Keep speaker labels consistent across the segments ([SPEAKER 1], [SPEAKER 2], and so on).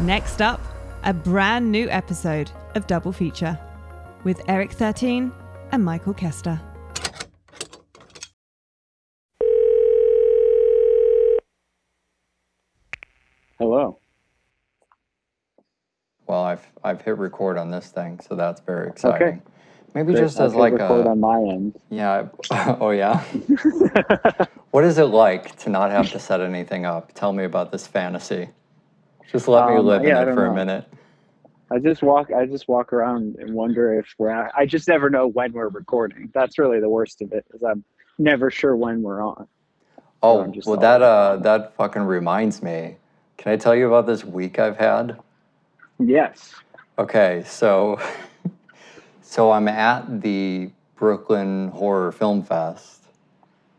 [SPEAKER 1] Next up, a brand new episode of Double Feature with Eric 13 and Michael Kester.
[SPEAKER 2] Hello.
[SPEAKER 3] Well, I've I've hit record on this thing, so that's very exciting.
[SPEAKER 2] Okay.
[SPEAKER 3] Maybe
[SPEAKER 2] Great.
[SPEAKER 3] just as
[SPEAKER 2] hit
[SPEAKER 3] like
[SPEAKER 2] record
[SPEAKER 3] a
[SPEAKER 2] on my end.
[SPEAKER 3] yeah. oh yeah. what is it like to not have to set anything up? Tell me about this fantasy. Just let me
[SPEAKER 2] Um,
[SPEAKER 3] live
[SPEAKER 2] yeah,
[SPEAKER 3] in it for a minute.
[SPEAKER 2] I just walk. I just walk around and wonder if we're. at- I just never know when we're recording. That's really the worst of it. Is I'm never sure when we're on.
[SPEAKER 3] Oh,
[SPEAKER 2] just
[SPEAKER 3] well, that uh, that fucking reminds me. Can I tell you about this week I've had?
[SPEAKER 2] Yes.
[SPEAKER 3] Okay, so so I'm at the Brooklyn Horror Film Fest.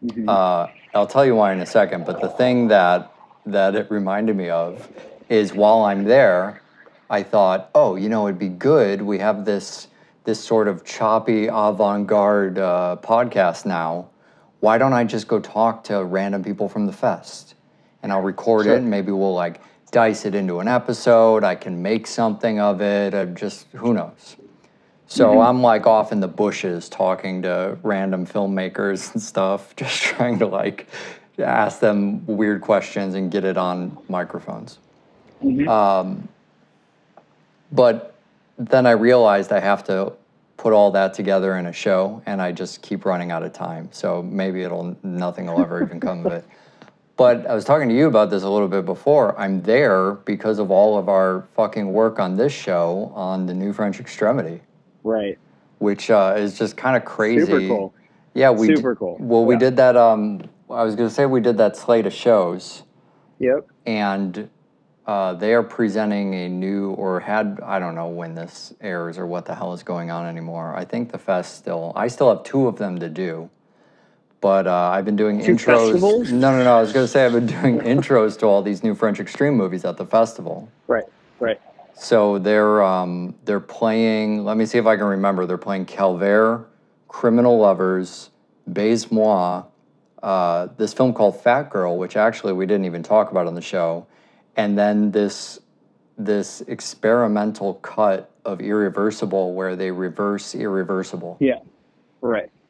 [SPEAKER 2] Mhm.
[SPEAKER 3] Uh, I'll tell you why in a second, but the thing that that it reminded me of is while I'm there, I thought, oh, you know, it'd be good. We have this this sort of choppy avant-garde uh, podcast now. Why don't I just go talk to random people from the fest, and I'll record
[SPEAKER 2] Sure.
[SPEAKER 3] it, and maybe we'll like dice it into an episode. I can make something of it. Or just who knows. So I'm like off in the bushes talking to random filmmakers and stuff, just trying to like ask them weird questions and get it on microphones.
[SPEAKER 2] Mhm.
[SPEAKER 3] Um, but then I realized I have to put all that together in a show, and I just keep running out of time. So maybe it'll nothing will ever even come of it. But I was talking to you about this a little bit before. I'm there because of all of our fucking work on this show on the New French Extremity
[SPEAKER 2] Right.
[SPEAKER 3] which uh, is just kind of crazy.
[SPEAKER 2] Super cool.
[SPEAKER 3] Yeah, we
[SPEAKER 2] Super cool.
[SPEAKER 3] Well, we did that. Um, I was gonna say we did that slate of shows,
[SPEAKER 2] Yep.
[SPEAKER 3] and uh, they are presenting a new or had I don't know when this airs or what the hell is going on anymore. I think the fest still. I still have two of them to do, but uh, I've been doing
[SPEAKER 2] Two
[SPEAKER 3] intros.
[SPEAKER 2] festivals?
[SPEAKER 3] No, no, no. I was gonna say I've been doing intros to all these new French extreme movies at the festival.
[SPEAKER 2] Right. Right.
[SPEAKER 3] So they're um, they're playing. Let me see if I can remember. They're playing Calvaire, Criminal Lovers, Baise Moi, uh, this film called Fat Girl, which actually we didn't even talk about on the show, and then this this experimental cut of Irreversible, where they reverse Irreversible.
[SPEAKER 2] Yeah. Right.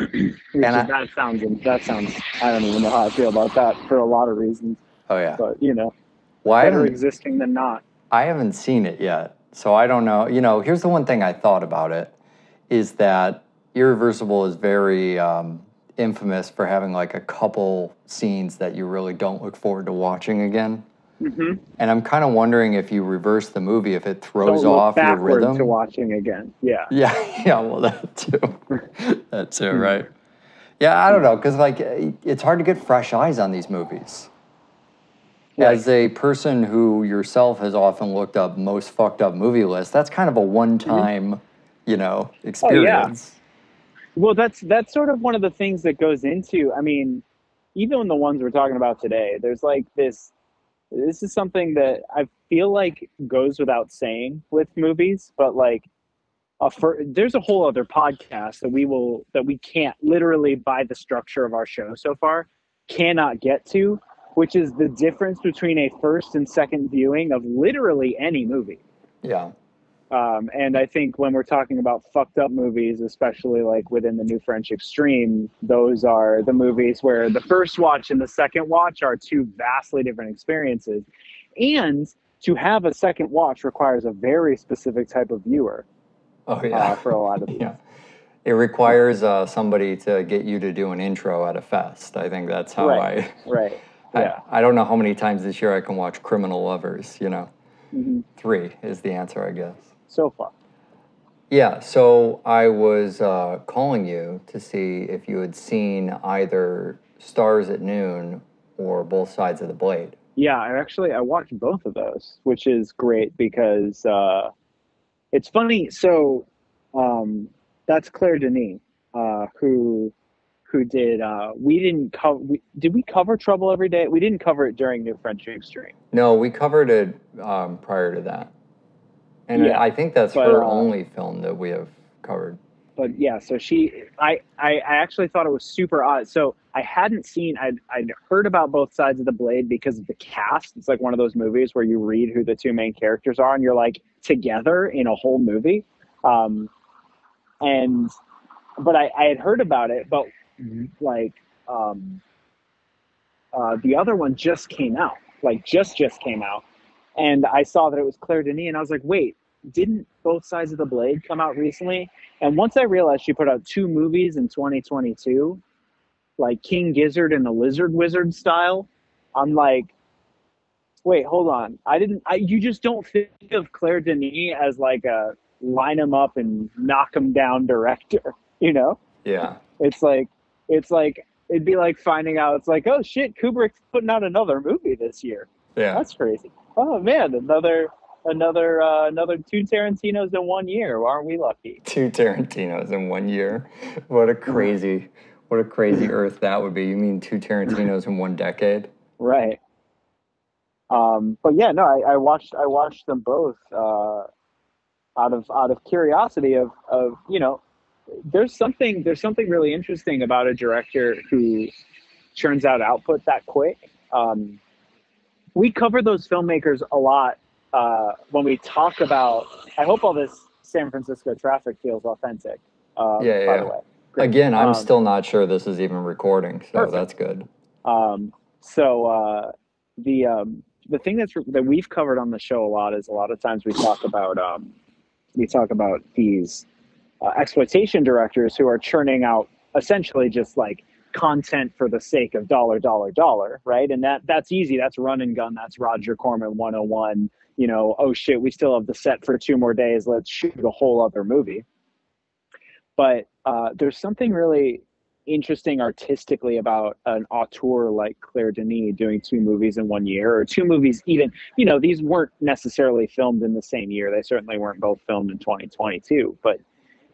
[SPEAKER 3] And I-
[SPEAKER 2] that sounds. That sounds. I don't even know how I feel about that for a lot of reasons.
[SPEAKER 3] Oh yeah.
[SPEAKER 2] But you know,
[SPEAKER 3] I
[SPEAKER 2] better existing than not.
[SPEAKER 3] I haven't seen it yet, so I don't know. You know, here's the one thing I thought about it is that Irreversible is very um, infamous for having like a couple scenes that you really don't look forward to watching again.
[SPEAKER 2] Hmm
[SPEAKER 3] And I'm kind of wondering if you reverse the movie, if it throws
[SPEAKER 2] Don't
[SPEAKER 3] off your rhythm.
[SPEAKER 2] to watching again. Yeah.
[SPEAKER 3] Yeah, yeah, well, that too. that too,
[SPEAKER 2] Hmm.
[SPEAKER 3] right? Yeah, I don't know, because like it's hard to get fresh eyes on these movies. As a person who yourself has often looked up most fucked up movie lists, that's kind of a one-time, you know, experience. Oh, yeah.
[SPEAKER 2] Well, that's that's sort of one of the things that goes into. I mean, even the ones we're talking about today, there's like this. This is something that I feel like goes without saying with movies, but like, a fir- there's a whole other podcast that we will that we can't literally by the structure of our show so far cannot get to, which is the difference between a first and second viewing of literally any movie.
[SPEAKER 3] Yeah.
[SPEAKER 2] Um, and I think when we're talking about fucked up movies, especially like within the New French Extreme, those are the movies where the first watch and the second watch are two vastly different experiences. And to have a second watch requires a very specific type of viewer
[SPEAKER 3] Oh yeah.
[SPEAKER 2] uh, for a lot of
[SPEAKER 3] yeah. It requires uh, somebody to get you to do an intro at a fest. I think that's how
[SPEAKER 2] Right. Right.
[SPEAKER 3] I,
[SPEAKER 2] Yeah.
[SPEAKER 3] I. I don't know how many times this year I can watch Criminal Lovers. You know,
[SPEAKER 2] hmm
[SPEAKER 3] three is the answer, I guess.
[SPEAKER 2] So far.
[SPEAKER 3] Yeah, so I was uh, calling you to see if you had seen either Stars at Noon or Both Sides of the Blade.
[SPEAKER 2] Yeah, I actually I watched both of those, which is great because uh, it's funny. So um, that's Claire Denis, uh, who who did. Uh, we didn't cover. We, did we cover Trouble Every Day? We didn't cover it during New French Extreme.
[SPEAKER 3] No, we covered it um, prior to that. And
[SPEAKER 2] Yeah,
[SPEAKER 3] I think that's
[SPEAKER 2] but,
[SPEAKER 3] her
[SPEAKER 2] uh,
[SPEAKER 3] only film that we have covered.
[SPEAKER 2] but yeah, so she, I, I, I actually thought it was super odd. So I hadn't seen, I'd, I'd heard about both sides of the blade because of the cast. It's like one of those movies where you read who the two main characters are and you're like together in a whole movie. Um, and, but I, I had heard about it, but like, um, uh, the other one just came out, like just, just came out. And I saw that it was Claire Denis and I was like, wait, didn't both sides of the blade come out recently? And once I realized she put out two movies in 2022, like King Gizzard and the Lizard Wizard style, I'm like, wait, hold on. I didn't. I, you just don't think of Claire Denis as like a line him up and knock him down director. You know,
[SPEAKER 3] Yeah.
[SPEAKER 2] it's like it's like it'd be like finding out. It's like, oh shit, Kubrick's putting out another movie this year.
[SPEAKER 3] Yeah.
[SPEAKER 2] That's crazy. Oh man, another another uh, another two Tarantinos in one year. Aren't we lucky?
[SPEAKER 3] Two Tarantinos in one year. What a crazy, what a crazy earth that would be. You mean two Tarantinos in one decade?
[SPEAKER 2] Right. Um, but yeah, no, I, I watched I watched them both uh, out of out of curiosity of of you know there's something there's something really interesting about a director who churns out output that quick. Um, we cover those filmmakers a lot uh, when we talk about. I hope all this San Francisco traffic feels authentic. Uh,
[SPEAKER 3] Yeah,
[SPEAKER 2] by
[SPEAKER 3] yeah.
[SPEAKER 2] the way. Great.
[SPEAKER 3] Again, I'm
[SPEAKER 2] Um,
[SPEAKER 3] still not sure this is even recording, so
[SPEAKER 2] Perfect.
[SPEAKER 3] that's good.
[SPEAKER 2] Um, so uh, the um, the thing that's that we've covered on the show a lot is a lot of times we talk about um, we talk about these uh, exploitation directors who are churning out essentially just like content for the sake of dollar dollar dollar right and that that's easy that's run and gun that's roger corman 101 you know oh shit we still have the set for two more days let's shoot a whole other movie but uh, there's something really interesting artistically about an auteur like Claire Denis doing two movies in one year, or two movies even. You know, these weren't necessarily filmed in the same year. They certainly weren't both filmed in 2022. But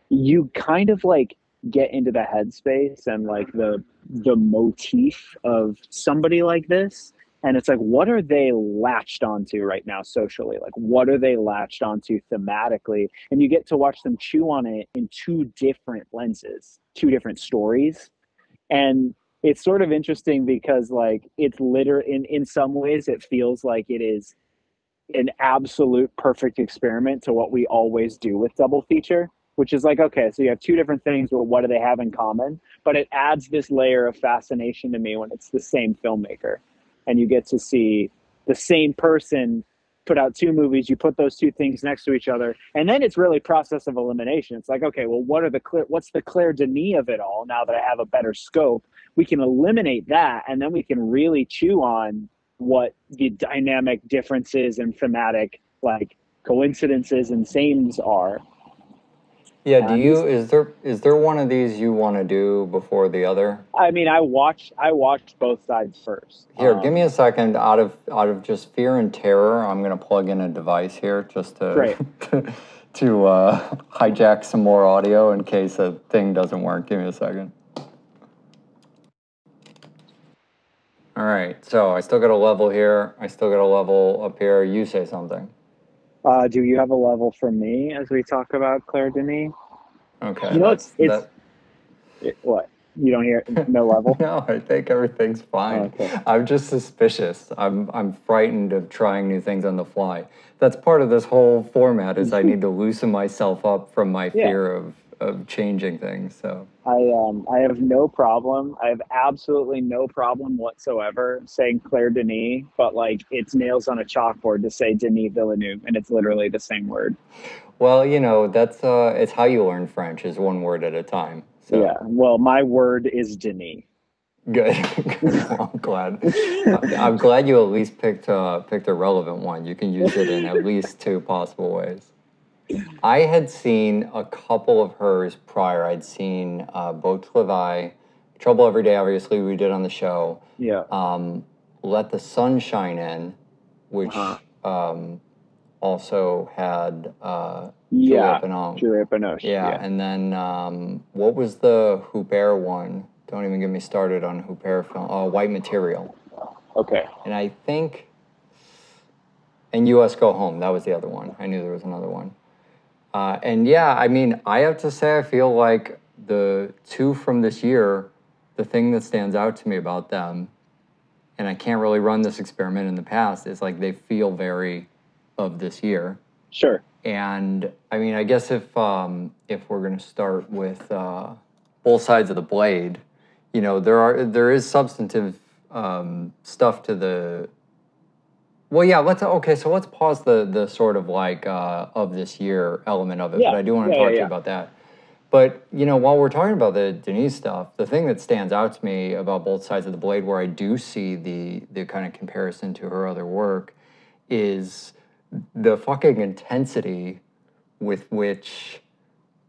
[SPEAKER 2] you kind of like get into the headspace and like the the motif of somebody like this. And it's like what are they latched onto right now socially? Like what are they latched onto thematically? And you get to watch them chew on it in two different lenses two different stories. And it's sort of interesting because like it's liter in in some ways it feels like it is an absolute perfect experiment to what we always do with double feature which is like okay so you have two different things but what do they have in common? But it adds this layer of fascination to me when it's the same filmmaker. And you get to see the same person put out two movies you put those two things next to each other and then it's really process of elimination. It's like okay well what are the clear what's the claire denis of it all now that i have a better scope? We can eliminate that and then we can really chew on what the dynamic differences and thematic like coincidences and sames are
[SPEAKER 3] Yeah, do you is there is there one of these you want to do before the other?
[SPEAKER 2] i mean i watched i watched both sides first
[SPEAKER 3] Here,
[SPEAKER 2] Um,
[SPEAKER 3] give me a second. Out of out of just fear and terror, I'm gonna plug in a device here just to to uh, hijack some more audio in case a thing doesn't work. Give me a second. All right, so I still got a level here. I still got a level up here. You say something.
[SPEAKER 2] uh, do you have a level for me as we talk about claire denis
[SPEAKER 3] Okay.
[SPEAKER 2] You know, it's- it's- It- what you don't hear no level
[SPEAKER 3] No, I think everything's fine.
[SPEAKER 2] Okay.
[SPEAKER 3] I'm just suspicious. I'm I'm frightened of trying new things on the fly. That's part of this whole format is I need to loosen myself up from my
[SPEAKER 2] Yeah.
[SPEAKER 3] fear of of changing things. So
[SPEAKER 2] I um I have no problem. I have absolutely no problem whatsoever saying Claire Denis, but like it's nails on a chalkboard to say Denis Villeneuve, and it's literally the same word.
[SPEAKER 3] Well, you know, that's uh it's how you learn French is one word at a time. So
[SPEAKER 2] Yeah. Well, my word is Denis.
[SPEAKER 3] good. I'm glad. I'm glad you at least picked uh picked a relevant one. You can use it in at least two possible ways. I had seen a couple of hers prior. I'd seen uh, Beau Travail, Trouble Every Day, obviously, we did on the show.
[SPEAKER 2] Yeah.
[SPEAKER 3] Um, Let the Sun Shine In, which
[SPEAKER 2] Uh-huh.
[SPEAKER 3] um, also had uh,
[SPEAKER 2] yeah.
[SPEAKER 3] Juliette Binoche.
[SPEAKER 2] Juliette
[SPEAKER 3] Yeah,
[SPEAKER 2] Yeah.
[SPEAKER 3] and then um, what was the Huppert one? Don't even get me started on Huppert film. Oh, White Material.
[SPEAKER 2] Okay.
[SPEAKER 3] And I think, and U.S. Go Home. That was the other one. I knew there was another one. Uh, and yeah, I mean, I have to say, I feel like the two from this year, the thing that stands out to me about them, and I can't really run this experiment in the past, is like they feel very of this year.
[SPEAKER 2] Sure.
[SPEAKER 3] And I mean, I guess if um, if we're going to start with uh, both sides of the blade, you know, there are there is substantive um, stuff to the. Well, yeah. Let's okay. So let's pause the the sort of like uh, of this year element of it.
[SPEAKER 2] Yeah.
[SPEAKER 3] But I do want to
[SPEAKER 2] Yeah,
[SPEAKER 3] talk
[SPEAKER 2] yeah,
[SPEAKER 3] to you about that. But you know, while we're talking about the Denis stuff, the thing that stands out to me about both sides of the blade, where I do see the the kind of comparison to her other work, is the fucking intensity with which,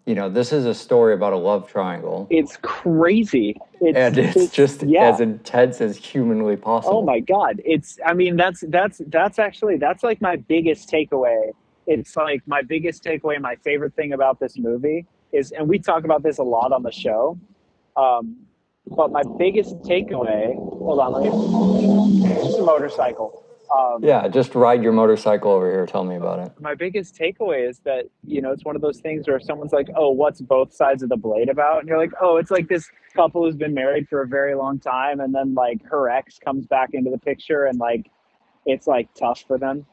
[SPEAKER 3] you know, this is a story about a love triangle,
[SPEAKER 2] It's crazy. It's,
[SPEAKER 3] and it's, just
[SPEAKER 2] yeah.
[SPEAKER 3] as intense as humanly possible.
[SPEAKER 2] Oh my god! It's I mean that's that's that's actually that's like my biggest takeaway. It's like my biggest takeaway. My favorite thing about this movie is, and we talk about this a lot on the show. Um, but my biggest takeaway. Hold on, let me. Just a motorcycle. Um,
[SPEAKER 3] Yeah, just ride your motorcycle over here. Tell me about it.
[SPEAKER 2] my biggest takeaway is that you know it's one of those things where someone's like oh what's both sides of the blade about and you're like oh it's like this couple who's been married for a very long time and then like her ex comes back into the picture and like it's like tough for them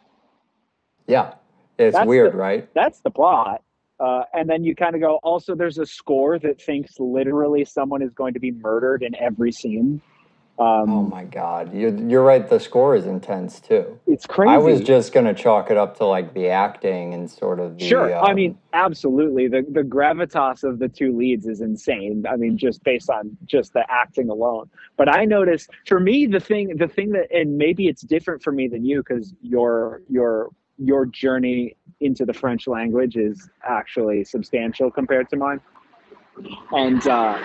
[SPEAKER 3] Yeah, it's
[SPEAKER 2] That's
[SPEAKER 3] weird,
[SPEAKER 2] the-
[SPEAKER 3] right?
[SPEAKER 2] that's the plot uh, and then you kind of go also there's a score that thinks literally someone is going to be murdered in every scene um,
[SPEAKER 3] Oh my god, you're you're right. The score is intense too.
[SPEAKER 2] it's crazy
[SPEAKER 3] I was just gonna chalk it up to like the acting and sort of the.
[SPEAKER 2] Sure. I
[SPEAKER 3] um,
[SPEAKER 2] mean, absolutely. The the gravitas of the two leads is insane. I mean, just based on just the acting alone. But I noticed for me the thing the thing that and maybe it's different for me than you because your your your journey into the French language is actually substantial compared to mine. And uh,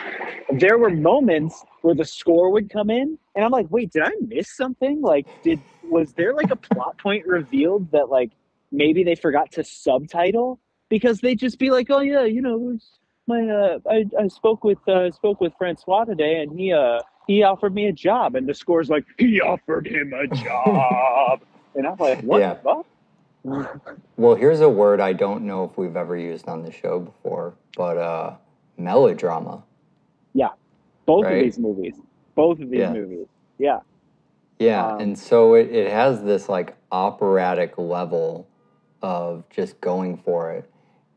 [SPEAKER 2] there were moments where the score would come in, and I'm like, "Wait, did I miss something? Like, did was there like a plot point revealed that like maybe they forgot to subtitle because they'd just be like, "Oh yeah, you know, it's my uh, I I spoke with uh, spoke with Francois today, and he uh he offered me a job," and the score's like, "He offered him a job," and I'm like, "What
[SPEAKER 3] Yeah.
[SPEAKER 2] the fuck?"
[SPEAKER 3] Well, here's a word I don't know if we've ever used on the show before, but uh, melodrama.
[SPEAKER 2] Both
[SPEAKER 3] Right.
[SPEAKER 2] of these movies, both of these
[SPEAKER 3] Yeah.
[SPEAKER 2] movies, yeah,
[SPEAKER 3] Yeah,
[SPEAKER 2] Um,
[SPEAKER 3] and so it, it has this like operatic level of just going for it.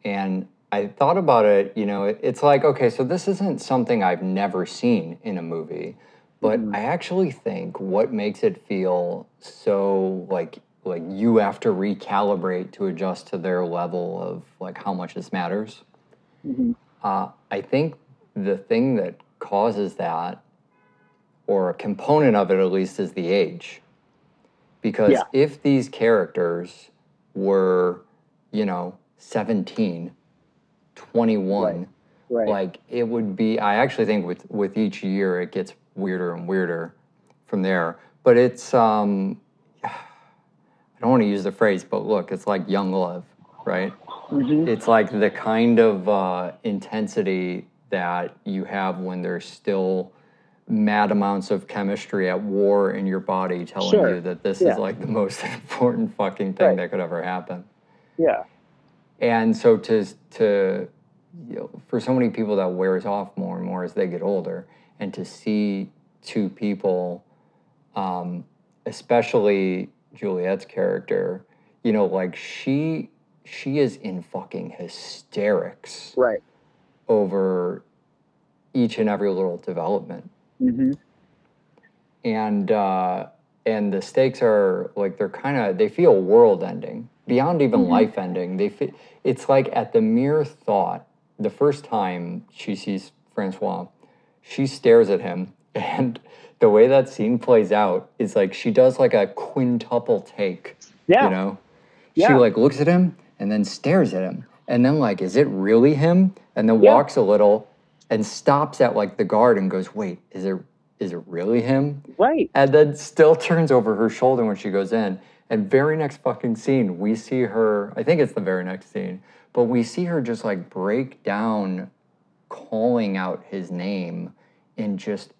[SPEAKER 3] And I thought about it, you know, it, it's like, okay, so this isn't something I've never seen in a movie, but
[SPEAKER 2] Mhm.
[SPEAKER 3] I actually think what makes it feel so like like you have to recalibrate to adjust to their level of like how much this matters.
[SPEAKER 2] Mhm.
[SPEAKER 3] Uh, I think the thing that causes that, or a component of it at least, is the age. Because
[SPEAKER 2] Yeah.
[SPEAKER 3] if these characters were, you know, 17, 21,
[SPEAKER 2] right.
[SPEAKER 3] like it would be, I actually think with, with each year it gets weirder and weirder from there. But it's, um, I don't want to use the phrase, but look, it's like young love, right?
[SPEAKER 2] Mhm.
[SPEAKER 3] it's like the kind of uh, intensity that you have when there's still mad amounts of chemistry at war in your body telling
[SPEAKER 2] Sure.
[SPEAKER 3] you that this
[SPEAKER 2] Yeah.
[SPEAKER 3] is like the most important fucking thing
[SPEAKER 2] Right.
[SPEAKER 3] that could ever happen.
[SPEAKER 2] Yeah,
[SPEAKER 3] And so to to you know, for so many people that wears off more and more as they get older, and to see two people, um, especially Juliette's character, you know, like she she is in fucking hysterics
[SPEAKER 2] right.
[SPEAKER 3] Over each and every little development.
[SPEAKER 2] Hmm
[SPEAKER 3] and uh, and the stakes are like they're kind of they feel world ending. Beyond even life ending they it's like at the mere thought the first time she sees francois she stares at him and the way that scene plays out is like she does like a quintuple take
[SPEAKER 2] Yeah.
[SPEAKER 3] you know she like looks at him and then stares at him and then like is it really him and then
[SPEAKER 2] Yeah.
[SPEAKER 3] walks a little and stops at like the guard and goes wait is it is it really him
[SPEAKER 2] Right.
[SPEAKER 3] and then still turns over her shoulder when she goes in and very next fucking scene we see her i think it's the very next scene but we see her just like break down calling out his name in just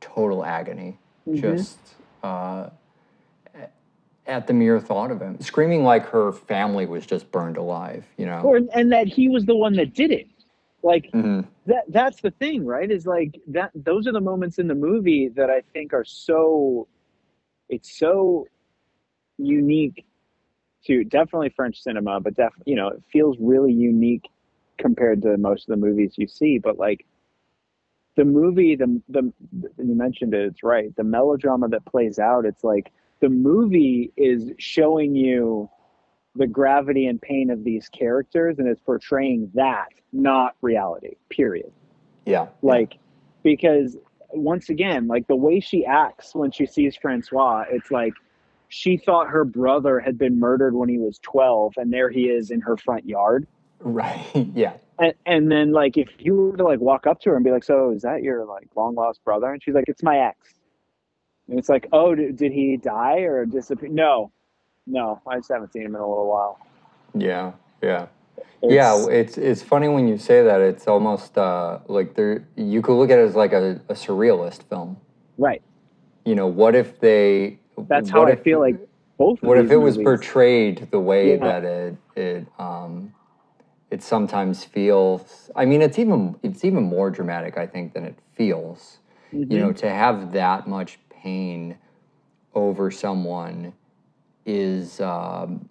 [SPEAKER 3] total agony
[SPEAKER 2] Mhm.
[SPEAKER 3] just uh at the mere thought of him, screaming like her family was just burned alive. You know,
[SPEAKER 2] or and that he was the one that did it. Like
[SPEAKER 3] Mhm.
[SPEAKER 2] that that's the thing, right? Is like that those are the moments in the movie that I think are so it's so unique to definitely French cinema, but def you know, it feels really unique compared to most of the movies you see. But like the movie, the the you mentioned it, it's right. The melodrama that plays out, it's like the movie is showing you the gravity and pain of these characters and it's portraying that, not reality. Period.
[SPEAKER 3] Yeah,
[SPEAKER 2] like because once again like the way she acts when she sees francois it's like she thought her brother had been murdered when he was 12 and there he is in her front yard.
[SPEAKER 3] Right, yeah,
[SPEAKER 2] and, and then like if you were to like walk up to her and be like so is that your like long lost brother? And she's like it's my ex and it's like oh did, did he die or disappear no no i just haven't seen him in a little while
[SPEAKER 3] yeah, yeah.
[SPEAKER 2] It's-
[SPEAKER 3] yeah, it's it's funny when you say that. It's almost uh, like there. You could look at it as like a, a surrealist film.
[SPEAKER 2] right
[SPEAKER 3] You know, what if they?
[SPEAKER 2] that's how
[SPEAKER 3] what
[SPEAKER 2] i feel like both of
[SPEAKER 3] What if it was portrayed the way
[SPEAKER 2] Yeah.
[SPEAKER 3] that it it um, it sometimes feels? I mean, it's even it's even more dramatic, I think, than it feels. You know,
[SPEAKER 2] Mm-hmm.
[SPEAKER 3] to have that much pain over someone is. Um,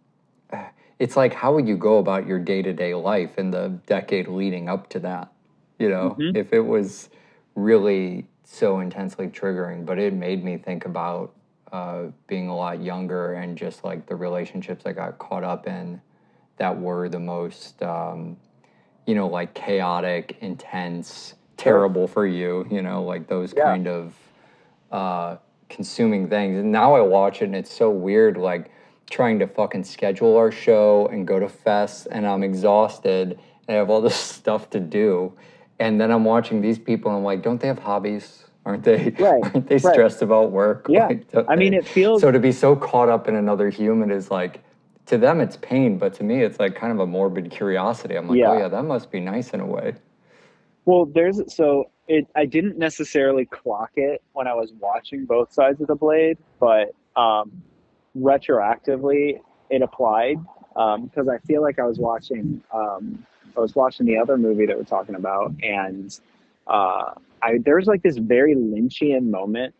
[SPEAKER 3] it's like how would you go about your day-to-day life in the decade leading up to that you know
[SPEAKER 2] Mhm.
[SPEAKER 3] if it was really so intensely triggering but it made me think about uh, being a lot younger and just like the relationships i got caught up in that were the most um, you know like chaotic intense terrible for you you know like those
[SPEAKER 2] Yeah.
[SPEAKER 3] kind of uh, consuming things. And now I watch it and it's so weird, like trying to fucking schedule our show and go to fests and I'm exhausted and I have all this stuff to do. And then I'm watching these people and I'm like, don't they have hobbies? Aren't they?
[SPEAKER 2] Right,
[SPEAKER 3] Aren't they
[SPEAKER 2] right.
[SPEAKER 3] stressed about work?
[SPEAKER 2] Yeah.
[SPEAKER 3] Like,
[SPEAKER 2] I mean, it feels-
[SPEAKER 3] so to be so caught up in another human is like to them it's pain, but to me it's like kind of a morbid curiosity. I'm like, oh
[SPEAKER 2] Yeah.
[SPEAKER 3] yeah, that must be nice in a way.
[SPEAKER 2] Well, there's so it. I didn't necessarily clock it when I was watching both sides of the blade, but um, retroactively it applied because I feel like I was watching. Um, I was watching the other movie that we're talking about, and uh, I there was like this very Lynchian moment,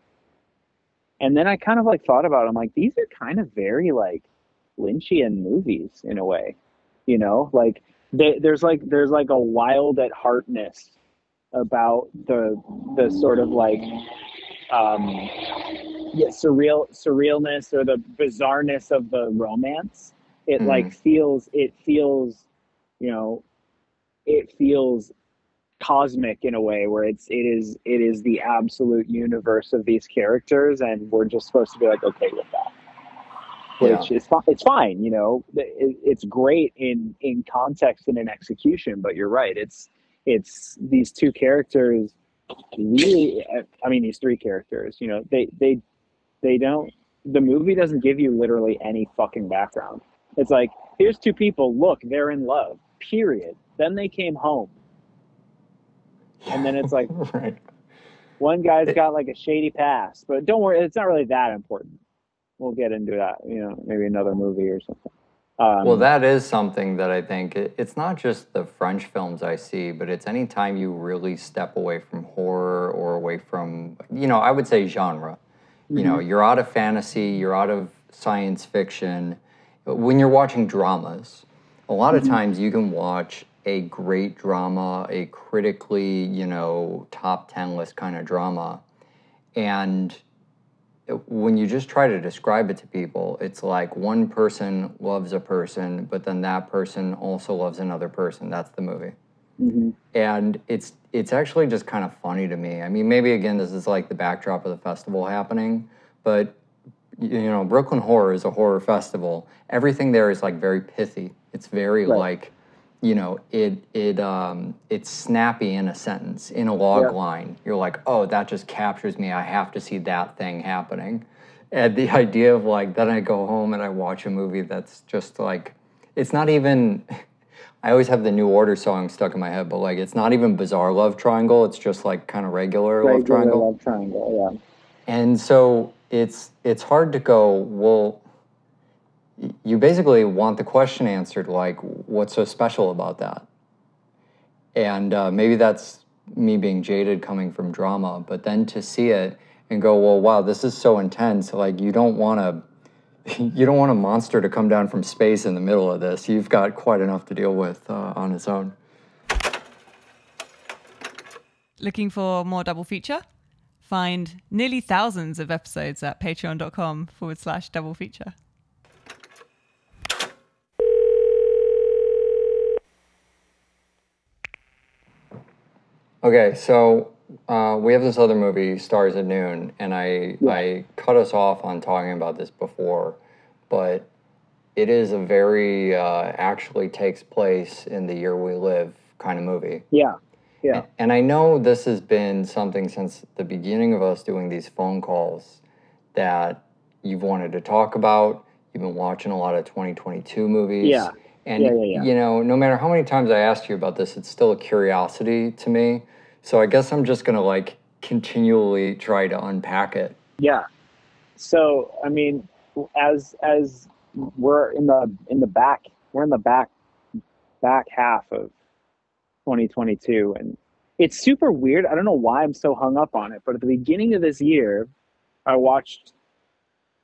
[SPEAKER 2] and then I kind of like thought about. It, I'm like, these are kind of very like Lynchian movies in a way, you know, like there's like there's like a wild at heartness about the the sort of like um yeah surreal surrealness or the bizarreness of the romance. It
[SPEAKER 3] Mhm.
[SPEAKER 2] like feels it feels you know it feels cosmic in a way where it's it is it is the absolute universe of these characters and we're just supposed to be like okay with that. Which is fine it's fine you know. It, it's great in in context and in execution but you're right it's it's these two characters really i mean these three characters you know they they they don't the movie doesn't give you literally any fucking background. It's like here's two people look they're in love period. Then they came home. And then it's like
[SPEAKER 3] right.
[SPEAKER 2] one guy's got like a shady past but don't worry it's not really that important. We'll get into that you know maybe another movie or something um,
[SPEAKER 3] Well, that is something that I think it, it's not just the French films I see, but it's any time you really step away from horror or away from, you know, I would say genre. You know, you're out of fantasy, you're out of science fiction. When you're watching dramas, a lot of times you can watch a great drama, a critically, you know, top 10 list kind of drama, and when you just try to describe it to people, it's like one person loves a person, but then that person also loves another person. That's the movie.
[SPEAKER 2] mhm.
[SPEAKER 3] And it's it's actually just kind of funny to me. I mean, maybe again this is like the backdrop of the festival happening, but you know, Brooklyn Horror is a horror festival. Everything there is like very pithy. It's very
[SPEAKER 2] Right.
[SPEAKER 3] like you know, it it um it's snappy in a sentence, in a log
[SPEAKER 2] Yeah.
[SPEAKER 3] line. You're like, oh, that just captures me. I have to see that thing happening. And the idea of like then I go home and I watch a movie that's just like it's not even I always have the New Order song stuck in my head, but like it's not even bizarre love triangle. It's just like kind of regular, love
[SPEAKER 2] Regular
[SPEAKER 3] triangle.
[SPEAKER 2] love triangle yeah
[SPEAKER 3] And so it's it's hard to go, well, you basically want the question answered like, what's so special about that? And uh, maybe that's me being jaded coming from drama, but then to see it and go, well, wow, this is so intense. Like, you don't want to. You don't want a monster to come down from space in the middle of this. You've got quite enough to deal with uh, on its own.
[SPEAKER 1] Looking for more double feature? Find nearly thousands of episodes at patreon.com forward slash double feature.
[SPEAKER 3] Okay, so uh, we have this other movie, Stars at Noon, and I
[SPEAKER 2] Yeah.
[SPEAKER 3] I cut us off on talking about this before, but it is a very uh, actually takes place in the year we live kind of movie.
[SPEAKER 2] Yeah. Yeah.
[SPEAKER 3] And I know this has been something since the beginning of us doing these phone calls that you've wanted to talk about. You've been watching a lot of 2022 movies.
[SPEAKER 2] Yeah.
[SPEAKER 3] And,
[SPEAKER 2] Yeah, yeah, yeah.
[SPEAKER 3] you know, no matter how many times I asked you about this, it's still a curiosity to me. So I guess I'm just going to like continually try to unpack it.
[SPEAKER 2] Yeah. So I mean, as as we're in the in the back, we're in the back back half of 2022, and it's super weird. I don't know why I'm so hung up on it, but at the beginning of this year, I watched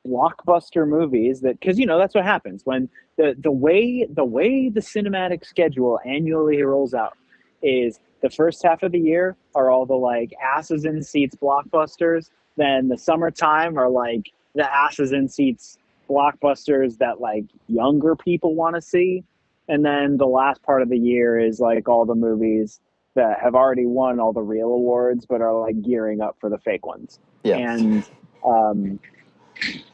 [SPEAKER 2] blockbuster movies that because you know that's what happens when the the way the way the cinematic schedule annually rolls out is the first half of the year are all the like asses in seats blockbusters. Then the summertime are like the asses in seats blockbusters that like younger people want to see. And then the last part of the year is like all the movies that have already won all the real awards but are like gearing up for the fake ones.
[SPEAKER 3] Yeah.
[SPEAKER 2] and um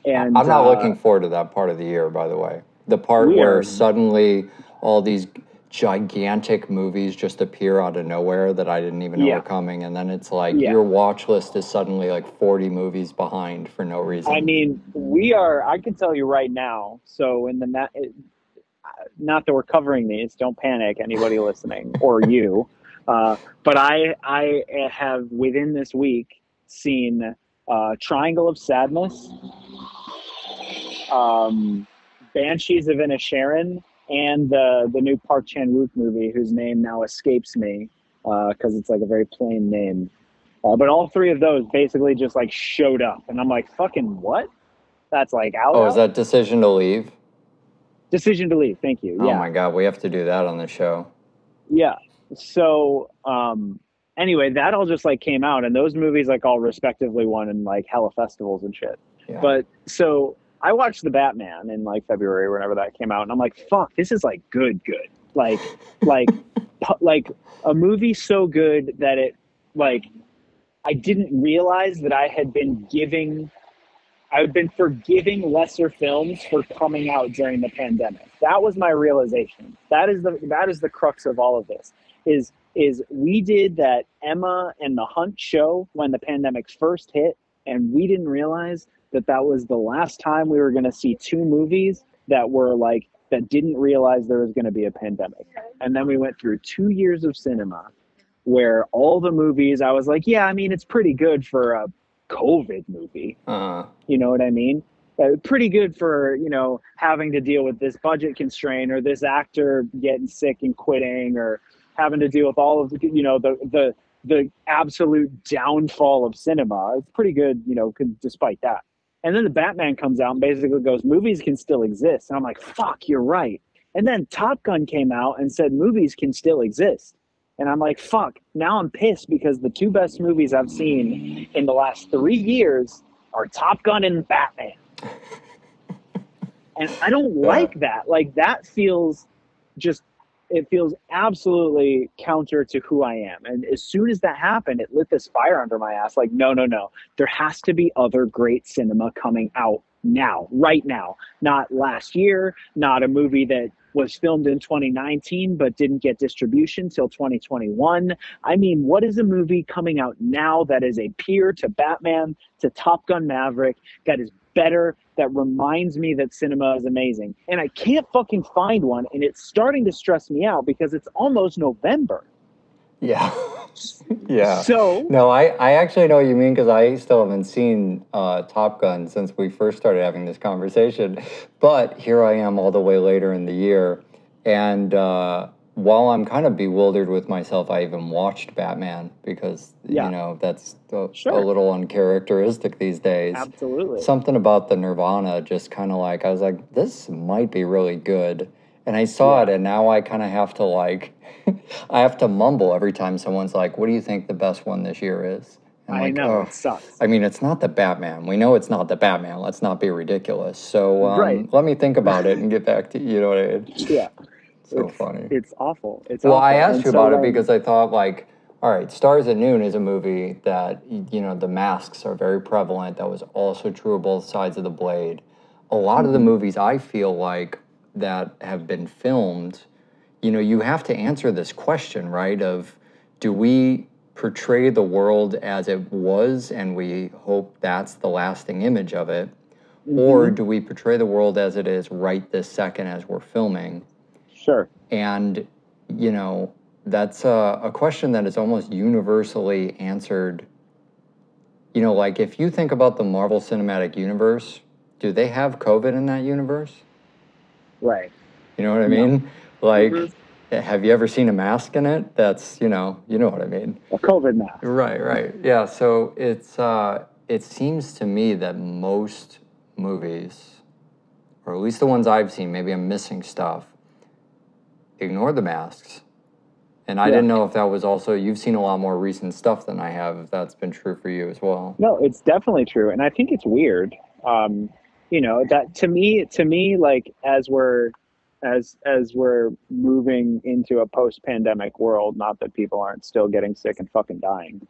[SPEAKER 2] and
[SPEAKER 3] I'm not
[SPEAKER 2] uh,
[SPEAKER 3] looking forward to that part of the year, by the way. The part
[SPEAKER 2] We
[SPEAKER 3] where suddenly all these gigantic movies just appear out of nowhere that I didn't even know
[SPEAKER 2] Yeah.
[SPEAKER 3] were coming, and then it's like
[SPEAKER 2] Yeah.
[SPEAKER 3] your watch list is suddenly like 40 movies behind for no reason.
[SPEAKER 2] I mean, we are. I can tell you right now. So in the na- not that we're covering these. Don't panic, anybody listening or you. Uh, but I I have within this week seen uh, Triangle of Sadness, um, Banshees of Inisherin, and the the new Park Chan Wook movie, whose name now escapes me because it's like a very plain name. Uh, but all three of those basically just like showed up, and I'm like, fucking what? That's like out.
[SPEAKER 3] oh, is that decision to leave?
[SPEAKER 2] decision to leave? Thank you.
[SPEAKER 3] Oh
[SPEAKER 2] yeah,
[SPEAKER 3] my god, we have to do that on the show.
[SPEAKER 2] yeah. So um, anyway, that all just like came out, and those movies like all respectively won in like hella festivals and shit.
[SPEAKER 3] Yeah.
[SPEAKER 2] But so I watched the Batman in like February, whenever that came out, and I'm like, fuck, this is like good, good. Like, like, pu- like a movie so good that it, like, I didn't realize that I had been giving, I've been forgiving lesser films for coming out during the pandemic. That was my realization. That is the that is the crux of all of this. Is is we did that Emma and the Hunt show when the pandemic first hit, and we didn't realize that that was the last time we were going to see two movies that were like that didn't realize there was going to be a pandemic. And then we went through 2 years of cinema where all the movies I was like, yeah, I mean it's pretty good for a COVID movie.
[SPEAKER 3] uh,
[SPEAKER 2] You know what I mean? Uh, pretty good for you know having to deal with this budget constraint or this actor getting sick and quitting or having to deal with all of the you know the the the absolute downfall of cinema. It's pretty good, you know, despite that. And then the Batman comes out and basically goes, movies can still exist. And I'm like, fuck, you're right. And then Top Gun came out and said movies can still exist. And I'm like, fuck, now I'm pissed because the two best movies I've seen in the last three years are Top Gun and Batman. and I don't like that. Like, that feels just, it feels absolutely counter to who I am. And as soon as that happened, it lit this fire under my ass. Like, no, no, no. There has to be other great cinema coming out now, right now. Not last year, not a movie that was filmed in 2019 but didn't get distribution till 2021. I mean, what is a movie coming out now that is a peer to Batman, to Top Gun Maverick, that is better, that reminds me that cinema is amazing? And I can't fucking find one, and it's starting to stress me out because it's almost November.
[SPEAKER 3] yeah. Yeah.
[SPEAKER 2] So
[SPEAKER 3] No, I, I actually know what you mean because I still haven't seen uh, Top Gun since we first started having this conversation. But here I am all the way later in the year. And uh, while I'm kind of bewildered with myself, I even watched Batman because,
[SPEAKER 2] Yeah.
[SPEAKER 3] you know, that's a,
[SPEAKER 2] Sure.
[SPEAKER 3] a little uncharacteristic these days.
[SPEAKER 2] absolutely.
[SPEAKER 3] Something about the Nirvana just kind of like, I was like, this might be really good. And I saw it, and now I kind of have to like, I have to mumble every time someone's like, "What do you think the best one this year is?" And
[SPEAKER 2] I
[SPEAKER 3] like,
[SPEAKER 2] know
[SPEAKER 3] "Oh."
[SPEAKER 2] it sucks.
[SPEAKER 3] I mean, it's not the Batman. We know it's not the Batman. Let's not be ridiculous. So um,
[SPEAKER 2] Right.
[SPEAKER 3] let me think about it and get back to you know what I mean.
[SPEAKER 2] yeah,
[SPEAKER 3] So
[SPEAKER 2] it's,
[SPEAKER 3] funny.
[SPEAKER 2] It's awful. It's
[SPEAKER 3] Well, I asked
[SPEAKER 2] And
[SPEAKER 3] you
[SPEAKER 2] so
[SPEAKER 3] about it because I thought like, all right, Stars at Noon is a movie that you know the masks are very prevalent. That was also true of both sides of the blade. A lot of the
[SPEAKER 2] Mm-hmm.
[SPEAKER 3] movies I feel like that have been filmed, you know, you have to answer this question, right? Of do we portray the world as it was and we hope that's the lasting image of it? Or
[SPEAKER 2] Mm-hmm.
[SPEAKER 3] do we portray the world as it is right this second as we're filming?
[SPEAKER 2] Sure.
[SPEAKER 3] And, you know, that's a, a question that is almost universally answered. You know, like if you think about the Marvel Cinematic Universe, do they have COVID in that universe?
[SPEAKER 2] Right.
[SPEAKER 3] You know what I
[SPEAKER 2] No.
[SPEAKER 3] mean? Like,
[SPEAKER 2] Mhm.
[SPEAKER 3] have you ever seen a mask in it? That's, you know, you know what I mean.
[SPEAKER 2] A COVID mask.
[SPEAKER 3] Right, right. Yeah, so it's uh it seems to me that most movies or at least the ones I've seen, maybe I'm missing stuff, ignore the masks. And I
[SPEAKER 2] Yeah.
[SPEAKER 3] didn't know if that was also you've seen a lot more recent stuff than I have, if that's been true for you as well.
[SPEAKER 2] No, it's definitely true, and I think it's weird. Um, you know that to me, to me, like as we're as as we're moving into a post-pandemic world, not that people aren't still getting sick and fucking dying,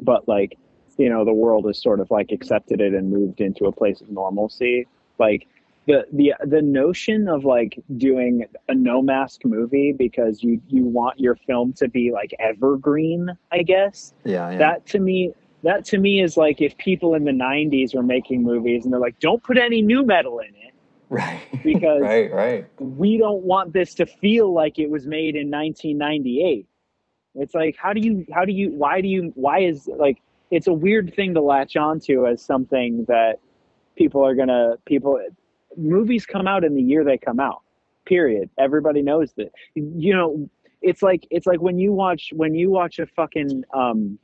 [SPEAKER 2] but like you know the world has sort of like accepted it and moved into a place of normalcy. Like the the the notion of like doing a no mask movie because you you want your film to be like evergreen, I guess
[SPEAKER 3] Yeah, yeah.
[SPEAKER 2] that to me that to me is like if people in the 90s were making movies and they're like don't put any nu metal in it
[SPEAKER 3] right.
[SPEAKER 2] because-
[SPEAKER 3] right, right.
[SPEAKER 2] we don't want this to feel like it was made in 1998 it's like how do you how do you why do you why is like it's a weird thing to latch onto as something that people are gonna people movies come out in the year they come out period. Everybody knows that. You know it's like it's like when you watch when you watch a fucking um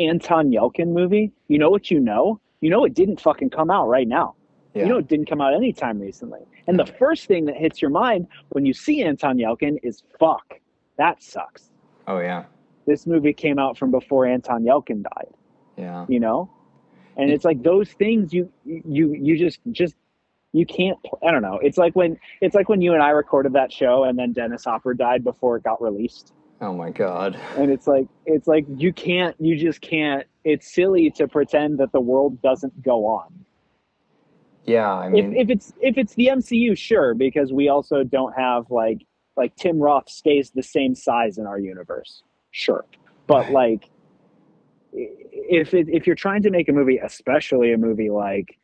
[SPEAKER 2] anton yelchin movie you know what you know? You know it didn't fucking come out right now.
[SPEAKER 3] Yeah.
[SPEAKER 2] you know it didn't come out anytime recently. And the first thing that hits your mind when you see anton yelchin is fuck that sucks.
[SPEAKER 3] Oh yeah.
[SPEAKER 2] this movie came out from before anton yelchin died.
[SPEAKER 3] Yeah.
[SPEAKER 2] you know? And it's like those things you you you just just you can't i don't know. It's like when it's like when you and i recorded that show and then dennis hopper died before it got released.
[SPEAKER 3] Oh my god.
[SPEAKER 2] and it's like it's like you can't you just can't it's silly to pretend that the world doesn't go on.
[SPEAKER 3] Yeah, I
[SPEAKER 2] if,
[SPEAKER 3] mean
[SPEAKER 2] if it's if it's the mcu sure because we also don't have like like tim roth stays the same size in our universe sure. But like if it, if you're trying to make a movie especially a movie like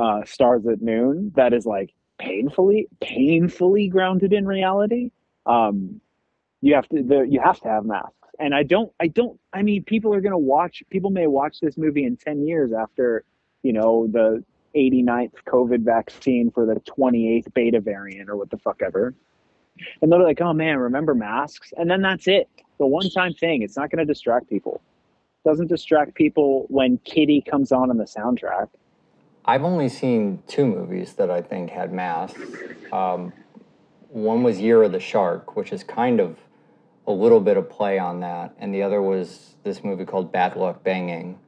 [SPEAKER 2] uh stars at noon that is like painfully painfully grounded in reality um you have to the, you have to have masks. And i don't i don't i mean people are going to watch people may watch this movie in 10 years after you know the 89th covid vaccine for the 28th beta variant or what the fuck ever. And they're like oh man remember masks? And then that's it. The one time thing it's not going to distract people. Doesn't distract people when kitty comes on in the soundtrack
[SPEAKER 3] I've only seen two movies that I think had masks. Um, one was Year of the Shark, which is kind of a little bit of play on that, and the other was this movie called Bad Luck Banging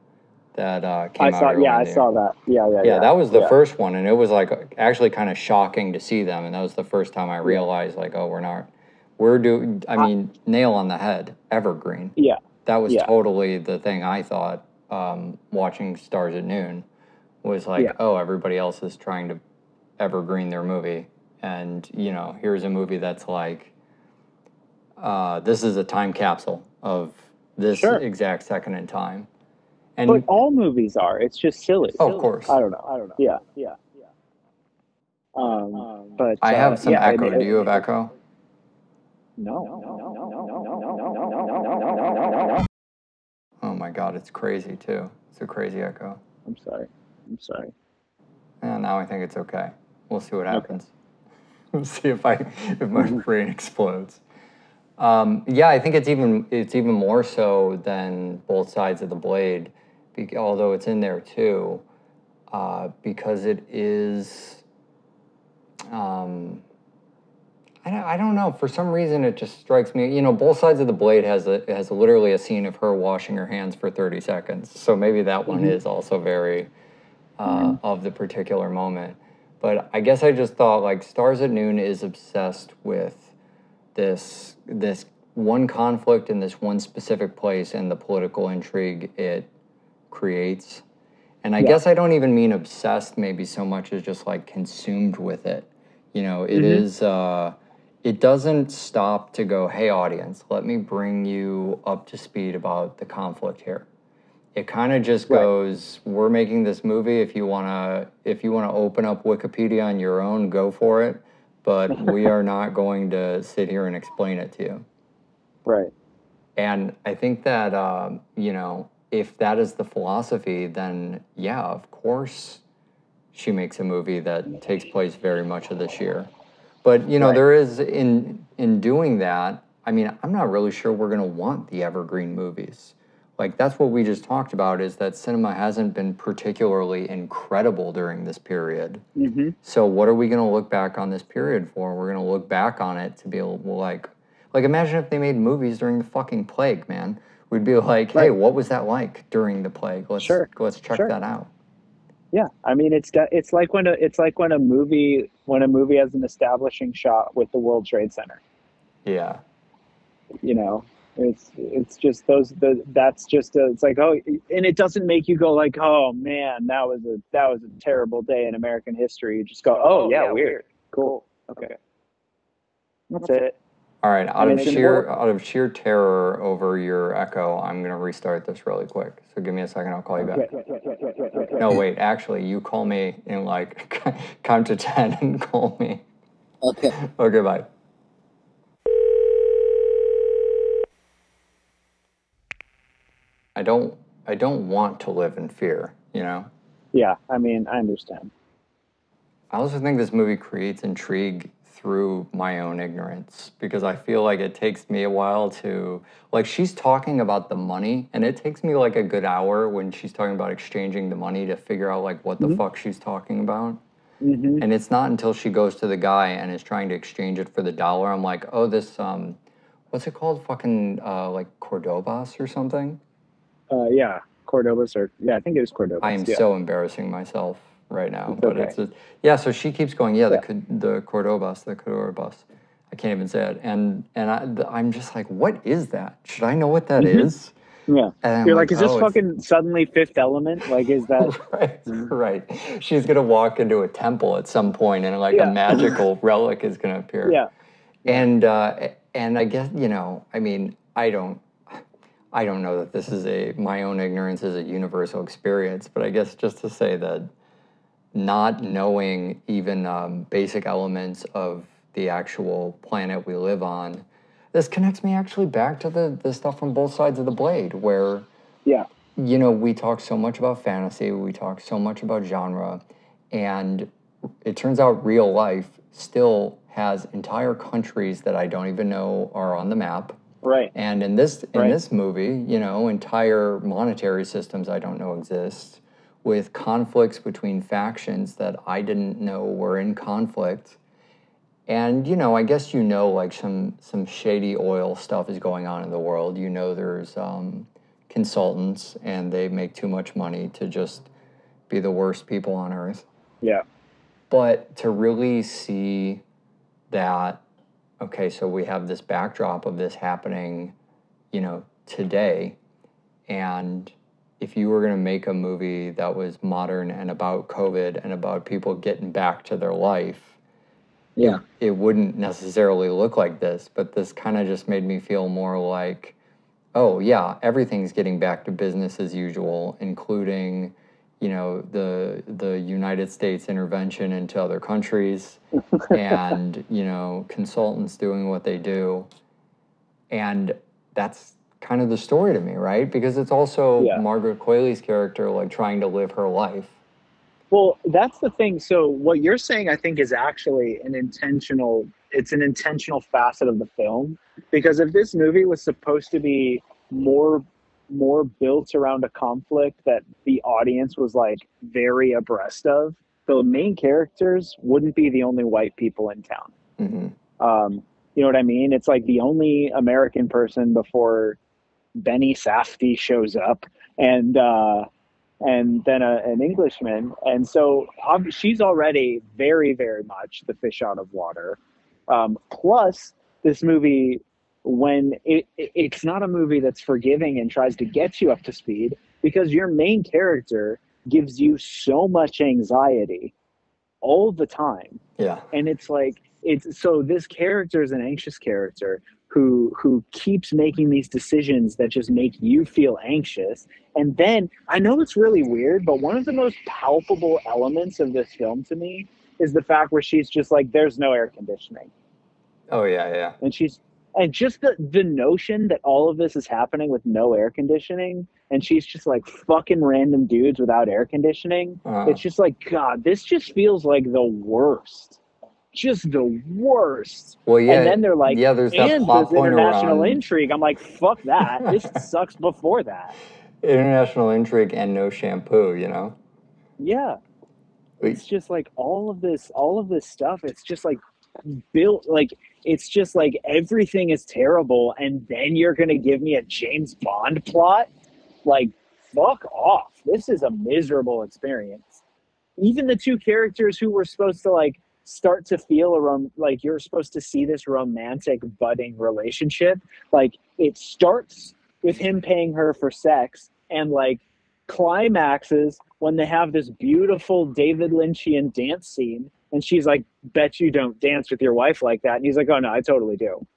[SPEAKER 3] that uh, came
[SPEAKER 2] i
[SPEAKER 3] out.
[SPEAKER 2] saw yeah i saw that yeah yeah
[SPEAKER 3] Yeah, that was the
[SPEAKER 2] yeah.
[SPEAKER 3] first one, and it was like actually kind of shocking to see them, and that was the first time I realized like, oh, we're not, we're doing. I mean, nail on the head, evergreen.
[SPEAKER 2] yeah
[SPEAKER 3] That was
[SPEAKER 2] Yeah.
[SPEAKER 3] totally the thing I thought um, watching Stars at Noon was like,
[SPEAKER 2] Yeah.
[SPEAKER 3] oh, everybody else is trying to evergreen their movie. And, you know, here's a movie that's like, uh, this is a time capsule of this
[SPEAKER 2] Sure.
[SPEAKER 3] exact second in time. And
[SPEAKER 2] but all movies are it's just silly
[SPEAKER 3] Oh, of course.
[SPEAKER 2] i don't know i don't know yeah yeah yeah um, but
[SPEAKER 3] I
[SPEAKER 2] uh,
[SPEAKER 3] have some
[SPEAKER 2] yeah,
[SPEAKER 3] echo.
[SPEAKER 2] it-
[SPEAKER 3] Do you have echo?
[SPEAKER 2] no no no no no no no no no no no
[SPEAKER 3] god, it's crazy too. It's a crazy echo.
[SPEAKER 2] I'm sorry. I'm sorry.
[SPEAKER 3] And now I think it's okay. We'll see what happens. We'll see if I if my brain explodes. Um, yeah, I think it's even it's even more so than both sides of the blade, although it's in there too, uh, because it is. Um, I don't, I don't know. For some reason, it just strikes me. You know, both sides of the blade has a has literally a scene of her washing her hands for thirty seconds. So maybe that one is also very uh, of the particular moment. But I guess I just thought like Stars at Noon is obsessed with this this one conflict in this one specific place and the political intrigue it creates. And I
[SPEAKER 2] Yeah.
[SPEAKER 3] guess I don't even mean obsessed maybe so much as just like consumed with it. You know, it
[SPEAKER 2] Mhm.
[SPEAKER 3] is uh it doesn't stop to go, hey audience, let me bring you up to speed about the conflict here. It kind of just
[SPEAKER 2] Right.
[SPEAKER 3] goes, we're making this movie. If you wanna if you wanna open up Wikipedia on your own, go for it. But we are not going to sit here and explain it to you.
[SPEAKER 2] Right.
[SPEAKER 3] And I think that, um, you know, if that is the philosophy, then yeah, of course she makes a movie that takes place very much of this year. But, you know,
[SPEAKER 2] Right.
[SPEAKER 3] there is, in, in doing that, I mean, I'm not really sure we're going to want the evergreen movies. Like, that's what we just talked about is that cinema hasn't been particularly incredible during this period.
[SPEAKER 2] hmm
[SPEAKER 3] So what are we going to look back on this period for? We're going to look back on it to be able like, like imagine if they made movies during the fucking plague, man. We'd be like, hey,
[SPEAKER 2] Right.
[SPEAKER 3] what was that like during the plague? Let's
[SPEAKER 2] Sure.
[SPEAKER 3] let's check
[SPEAKER 2] Sure.
[SPEAKER 3] that out.
[SPEAKER 2] Yeah, I mean it's it's like when a it's like when a movie when a movie has an establishing shot with the World Trade Center.
[SPEAKER 3] Yeah,
[SPEAKER 2] You know, it's it's just those the that's just a, it's like oh and it doesn't make you go like oh man that was a that was a terrible day in American history. You just go oh, oh yeah, weird cool okay that's it.
[SPEAKER 3] All right. Out
[SPEAKER 2] I mean,
[SPEAKER 3] of sheer out of sheer terror over your echo, I'm going to restart this really quick. So give me a second. I'll call you back. No, wait. Actually, you call me in like count to ten and call me.
[SPEAKER 4] Okay.
[SPEAKER 3] Okay. Bye. I don't. I don't want to live in fear. You know.
[SPEAKER 2] Yeah, I mean I understand.
[SPEAKER 3] I also think this movie creates intrigue through my own ignorance because I feel like it takes me a while to like she's talking about the money and it takes me like a good hour when she's talking about exchanging the money to figure out like what the fuck she's talking about.
[SPEAKER 2] hmm
[SPEAKER 3] And it's not until she goes to the guy and is trying to exchange it for the dollar I'm like, "Oh, this um what's it called? Fucking uh like Cordobas or something?"
[SPEAKER 2] Uh, yeah, Cordobas or yeah, I think it was Cordobas.
[SPEAKER 3] I am
[SPEAKER 2] yeah.
[SPEAKER 3] so embarrassing myself right now.
[SPEAKER 2] It's
[SPEAKER 3] but
[SPEAKER 2] okay.
[SPEAKER 3] it's just, yeah. So she keeps going, yeah,
[SPEAKER 2] Yeah.
[SPEAKER 3] the the Cordobas, the Cordobas. I can't even say it, and and I, the, I'm just like, what is that? Should I know what that
[SPEAKER 2] Mhm. yeah.
[SPEAKER 3] And
[SPEAKER 2] You're like, is this
[SPEAKER 3] oh, it's-
[SPEAKER 2] fucking suddenly Fifth Element? Like, is that?
[SPEAKER 3] right, right. She's gonna walk into a temple at some point, and like
[SPEAKER 2] Yeah.
[SPEAKER 3] a magical relic is gonna appear.
[SPEAKER 2] yeah,
[SPEAKER 3] and uh, and I guess you know, I mean, I don't, I don't know that this is a my own ignorance is a universal experience, but I guess just to say that not knowing even um, basic elements of the actual planet we live on, this connects me actually back to the the stuff from both sides of the blade, where
[SPEAKER 2] yeah,
[SPEAKER 3] you know, we talk so much about fantasy, we talk so much about genre, and it turns out real life still has entire countries that I don't even know are on the map.
[SPEAKER 2] Right.
[SPEAKER 3] And in this in
[SPEAKER 2] Right.
[SPEAKER 3] this movie, you know, entire monetary systems I don't know exist with conflicts between factions that I didn't know were in conflict. And you know, I guess you know like some some shady oil stuff is going on in the world. You know there's um, consultants and they make too much money to just be the worst people on earth
[SPEAKER 2] Yeah,
[SPEAKER 3] but to really see that okay so we have this backdrop of this happening you know today and if you were going to make a movie that was modern and about covid and about people getting back to their life
[SPEAKER 4] Yeah.
[SPEAKER 3] it wouldn't necessarily look like this but this kind of just made me feel more like oh yeah everything's getting back to business as usual including you know the the united states intervention into other countries and you know consultants doing what they do and that's kind of the story to me, right? Because it's also
[SPEAKER 2] Yeah.
[SPEAKER 3] Margaret Qualley's character like trying to live her life.
[SPEAKER 2] Well, that's the thing. So what you're saying, I think, is actually an intentional. It's an intentional facet of the film because if this movie was supposed to be more more built around a conflict that the audience was like very abreast of, the main characters wouldn't be the only white people in town.
[SPEAKER 3] hmm
[SPEAKER 2] Um, you know what I mean? It's like the only American person before Benny Safdie shows up, and uh, and then a, an Englishman, and so um, she's already very, very much the fish out of water. Um, plus, this movie, when it, it it's not a movie that's forgiving and tries to get you up to speed, because your main character gives you so much anxiety all the time
[SPEAKER 3] Yeah.
[SPEAKER 2] and it's like it's so this character is an anxious character who who keeps making these decisions that just make you feel anxious and then i know it's really weird but one of the most palpable elements of this film to me is the fact where she's just like there's no air conditioning
[SPEAKER 3] Oh yeah, yeah.
[SPEAKER 2] and she's and just the the notion that all of this is happening with no air conditioning and she's just like fucking random dudes without air conditioning
[SPEAKER 3] Uh,
[SPEAKER 2] it's just like god this just feels like the worst. Just the worst.
[SPEAKER 3] Well, yeah.
[SPEAKER 2] and then they're like
[SPEAKER 3] yeah, there's that
[SPEAKER 2] and
[SPEAKER 3] plot
[SPEAKER 2] there's international
[SPEAKER 3] around.
[SPEAKER 2] intrigue. I'm like fuck that. This sucks before that.
[SPEAKER 3] International intrigue and no shampoo. You know.
[SPEAKER 2] yeah. It's just like all of this all of this stuff it's just like built like it's just like everything is terrible and then you're gonna give me a james bond plot? Like fuck off. This is a miserable experience. Even the two characters who were supposed to like start to feel a rom- like you're supposed to see this romantic budding relationship like it starts with him paying her for sex and like climaxes when they have this beautiful David Lynchian dance scene and she's like bet you don't dance with your wife like that. And he's like oh no I totally do.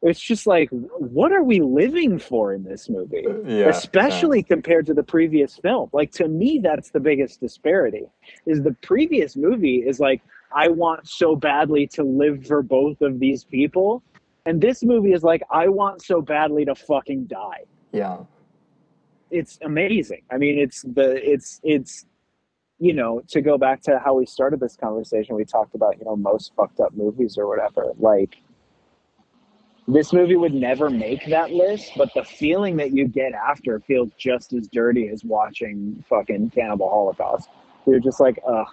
[SPEAKER 2] It's just like what are we living for in this movie?
[SPEAKER 3] Yeah.
[SPEAKER 2] especially compared to the previous film. Like to me that's the biggest disparity is the previous movie is like i want so badly to live for both of these people. And this movie is like i want so badly to fucking die.
[SPEAKER 3] Yeah.
[SPEAKER 2] it's amazing. I mean it's the it's it's you know to go back to how we started this conversation we talked about you know most fucked up movies or whatever. Like this movie would never make that list but the feeling that you get after feels just as dirty as watching fucking cannibal holocaust. You're just like ugh.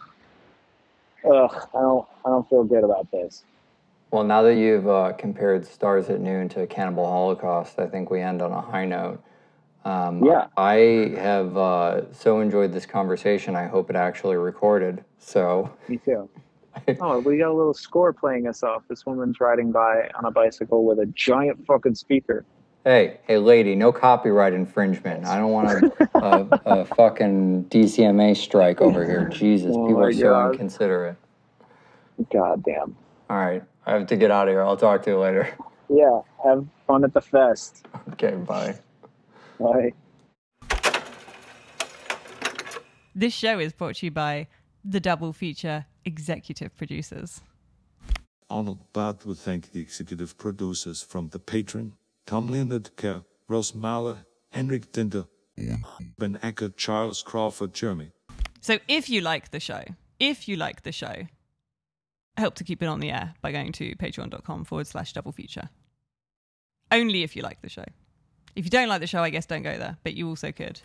[SPEAKER 2] Ugh i don't i don't feel good about this.
[SPEAKER 3] Well, now that you've uh, compared Stars at Noon to Cannibal Holocaust, I think we end on a high note. Um,
[SPEAKER 2] Yeah.
[SPEAKER 3] I have uh, so enjoyed this conversation. I hope it actually recorded. So,
[SPEAKER 2] me too oh we got a little score playing us off this woman's riding by on a bicycle with a giant fucking speaker
[SPEAKER 3] hey, hey, lady, no copyright infringement. I don't want a, a, a fucking DCMA strike over here. Jesus,
[SPEAKER 2] Oh
[SPEAKER 3] people are so
[SPEAKER 2] God.
[SPEAKER 3] inconsiderate.
[SPEAKER 2] god damn
[SPEAKER 3] All right, I have to get out of here. I'll talk to you later.
[SPEAKER 2] Yeah, have fun at the fest.
[SPEAKER 3] Okay, bye.
[SPEAKER 2] Bye.
[SPEAKER 1] This show is brought to you by the Double Feature executive producers.
[SPEAKER 5] Arnold Bath would thank the executive producers from The Patreon, Tom Lindedker, Rose Mahler, Henrik Dinder, Ben Ecker, Charles Crawford, Jeremy.
[SPEAKER 1] So if you like the show, if you like the show, help to keep it on the air by going to patreon.com forward slash double feature. Only if you like the show. If you don't like the show, I guess don't go there, but you also could.